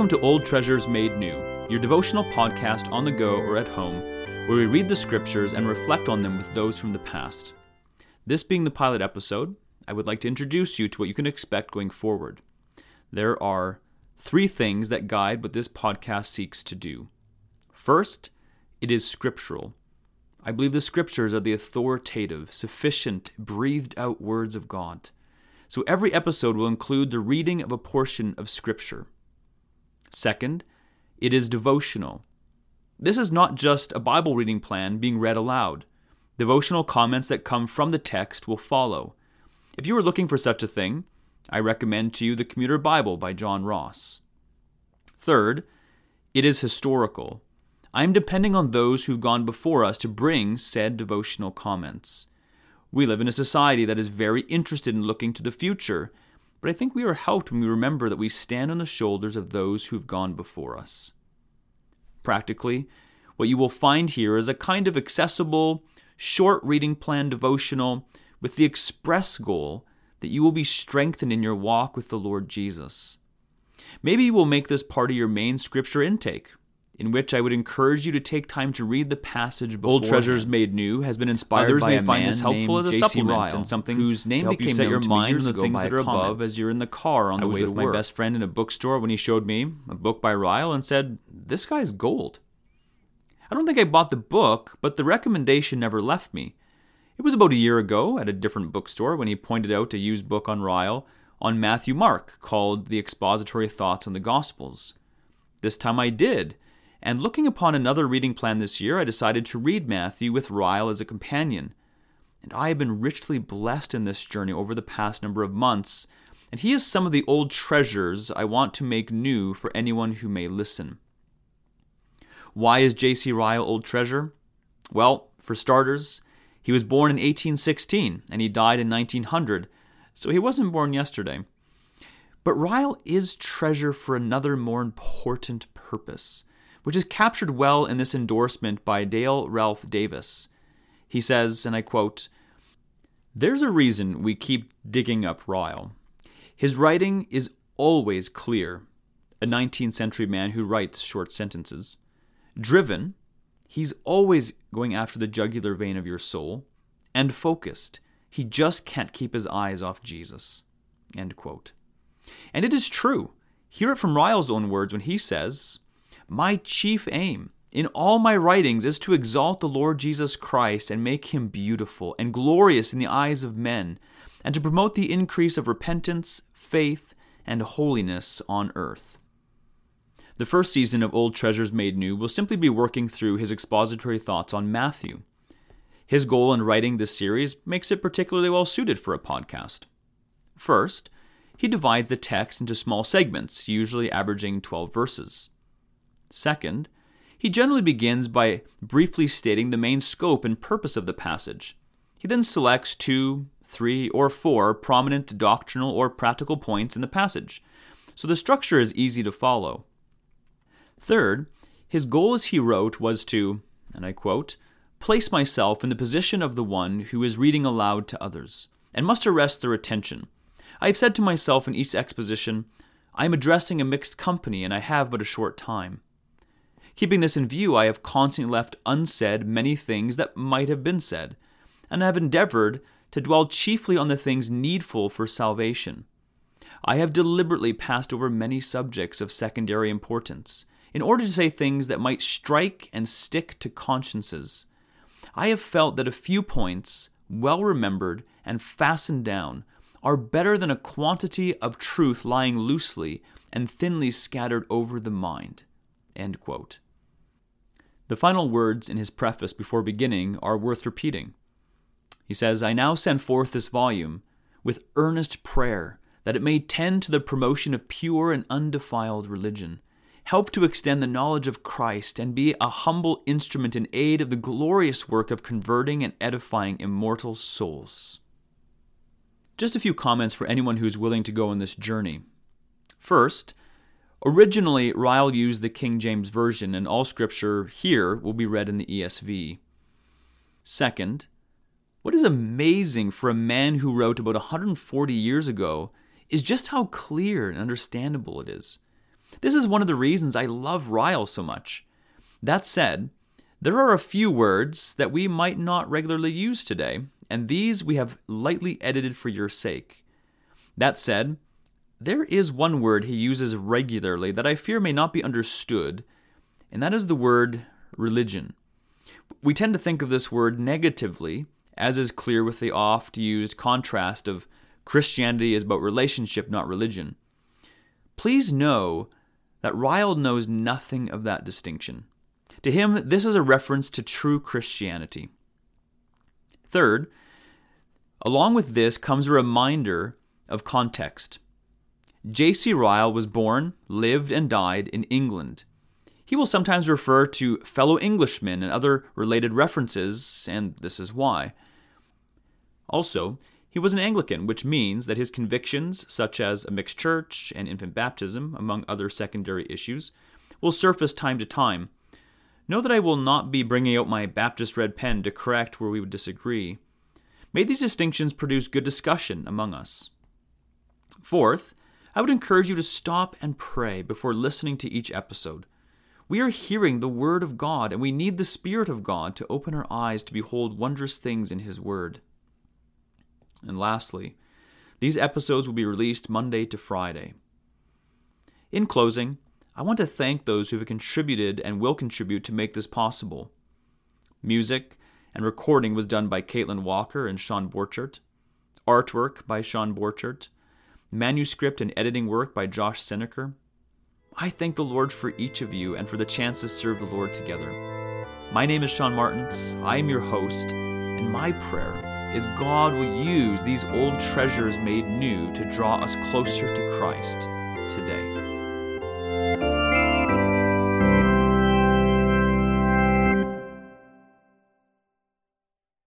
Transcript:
Welcome to Old Treasures Made New, your devotional podcast on the go or at home, where we read the scriptures and reflect on them with those from the past. This being the pilot episode, I would like to introduce you to what you can expect going forward. There are three things that guide what this podcast seeks to do. First, it is scriptural. I believe the scriptures are the authoritative, sufficient, breathed out words of God. So every episode will include the reading of a portion of scripture. Second, it is devotional. This is not just a Bible reading plan being read aloud. Devotional comments that come from the text will follow. If you are looking for such a thing, I recommend to you The Commuter Bible by John Ross. Third, it is historical. I am depending on those who've gone before us to bring said devotional comments. We live in a society that is very interested in looking to the future, but I think we are helped when we remember that we stand on the shoulders of those who have gone before us. Practically, what you will find here is a kind of accessible, short reading plan devotional with the express goal that you will be strengthened in your walk with the Lord Jesus. Maybe you will make this part of your main scripture intake, in which I would encourage you to take time to read the passage. Old Treasures Made New has been inspired Others by may a find this helpful as a supplement Ryle, and something whose name became you set your mind on the things that are above as you're in the car on I the way with my best friend in a bookstore when he showed me a book by Ryle and said, "This guy's gold." I don't think I bought the book, but the recommendation never left me. It was about a year ago at a different bookstore when he pointed out a used book on Ryle on Matthew Mark called The Expository Thoughts on the Gospels. This time I did and looking upon another reading plan this year, I decided to read Matthew with Ryle as a companion. And I have been richly blessed in this journey over the past number of months, and he is some of the old treasures I want to make new for anyone who may listen. Why is J.C. Ryle old treasure? Well, for starters, he was born in 1816 and he died in 1900, so he wasn't born yesterday. But Ryle is treasure for another more important purpose which is captured well in this endorsement by Dale Ralph Davis. He says, and I quote, There's a reason we keep digging up Ryle. His writing is always clear, a 19th century man who writes short sentences. Driven, he's always going after the jugular vein of your soul. And focused, he just can't keep his eyes off Jesus. End quote. And it is true. Hear it from Ryle's own words when he says, my chief aim in all my writings is to exalt the Lord Jesus Christ and make him beautiful and glorious in the eyes of men, and to promote the increase of repentance, faith, and holiness on earth. The first season of Old Treasures Made New will simply be working through his expository thoughts on Matthew. His goal in writing this series makes it particularly well suited for a podcast. First, he divides the text into small segments, usually averaging 12 verses. Second, he generally begins by briefly stating the main scope and purpose of the passage. He then selects two, three, or four prominent doctrinal or practical points in the passage, so the structure is easy to follow. Third, his goal as he wrote was to, and I quote, place myself in the position of the one who is reading aloud to others, and must arrest their attention. I have said to myself in each exposition, I am addressing a mixed company, and I have but a short time. Keeping this in view, I have constantly left unsaid many things that might have been said, and have endeavored to dwell chiefly on the things needful for salvation. I have deliberately passed over many subjects of secondary importance, in order to say things that might strike and stick to consciences. I have felt that a few points, well remembered and fastened down, are better than a quantity of truth lying loosely and thinly scattered over the mind. The final words in his preface before beginning are worth repeating. He says, I now send forth this volume with earnest prayer that it may tend to the promotion of pure and undefiled religion, help to extend the knowledge of Christ, and be a humble instrument in aid of the glorious work of converting and edifying immortal souls. Just a few comments for anyone who is willing to go on this journey. First, Originally, Ryle used the King James Version, and all scripture here will be read in the ESV. Second, what is amazing for a man who wrote about 140 years ago is just how clear and understandable it is. This is one of the reasons I love Ryle so much. That said, there are a few words that we might not regularly use today, and these we have lightly edited for your sake. That said, there is one word he uses regularly that I fear may not be understood, and that is the word religion. We tend to think of this word negatively, as is clear with the oft used contrast of Christianity is about relationship, not religion. Please know that Ryle knows nothing of that distinction. To him, this is a reference to true Christianity. Third, along with this comes a reminder of context. J.C. Ryle was born, lived, and died in England. He will sometimes refer to fellow Englishmen and other related references, and this is why. Also, he was an Anglican, which means that his convictions, such as a mixed church and infant baptism, among other secondary issues, will surface time to time, Know that I will not be bringing out my Baptist red pen to correct where we would disagree. May these distinctions produce good discussion among us. Fourth, I would encourage you to stop and pray before listening to each episode. We are hearing the Word of God, and we need the Spirit of God to open our eyes to behold wondrous things in His Word. And lastly, these episodes will be released Monday to Friday. In closing, I want to thank those who have contributed and will contribute to make this possible. Music and recording was done by Caitlin Walker and Sean Borchert. Artwork by Sean Borchert. Manuscript and editing work by Josh Seneker. I thank the Lord for each of you and for the chance to serve the Lord together. My name is Sean Martins. I am your host, and my prayer is God will use these old treasures made new to draw us closer to Christ today.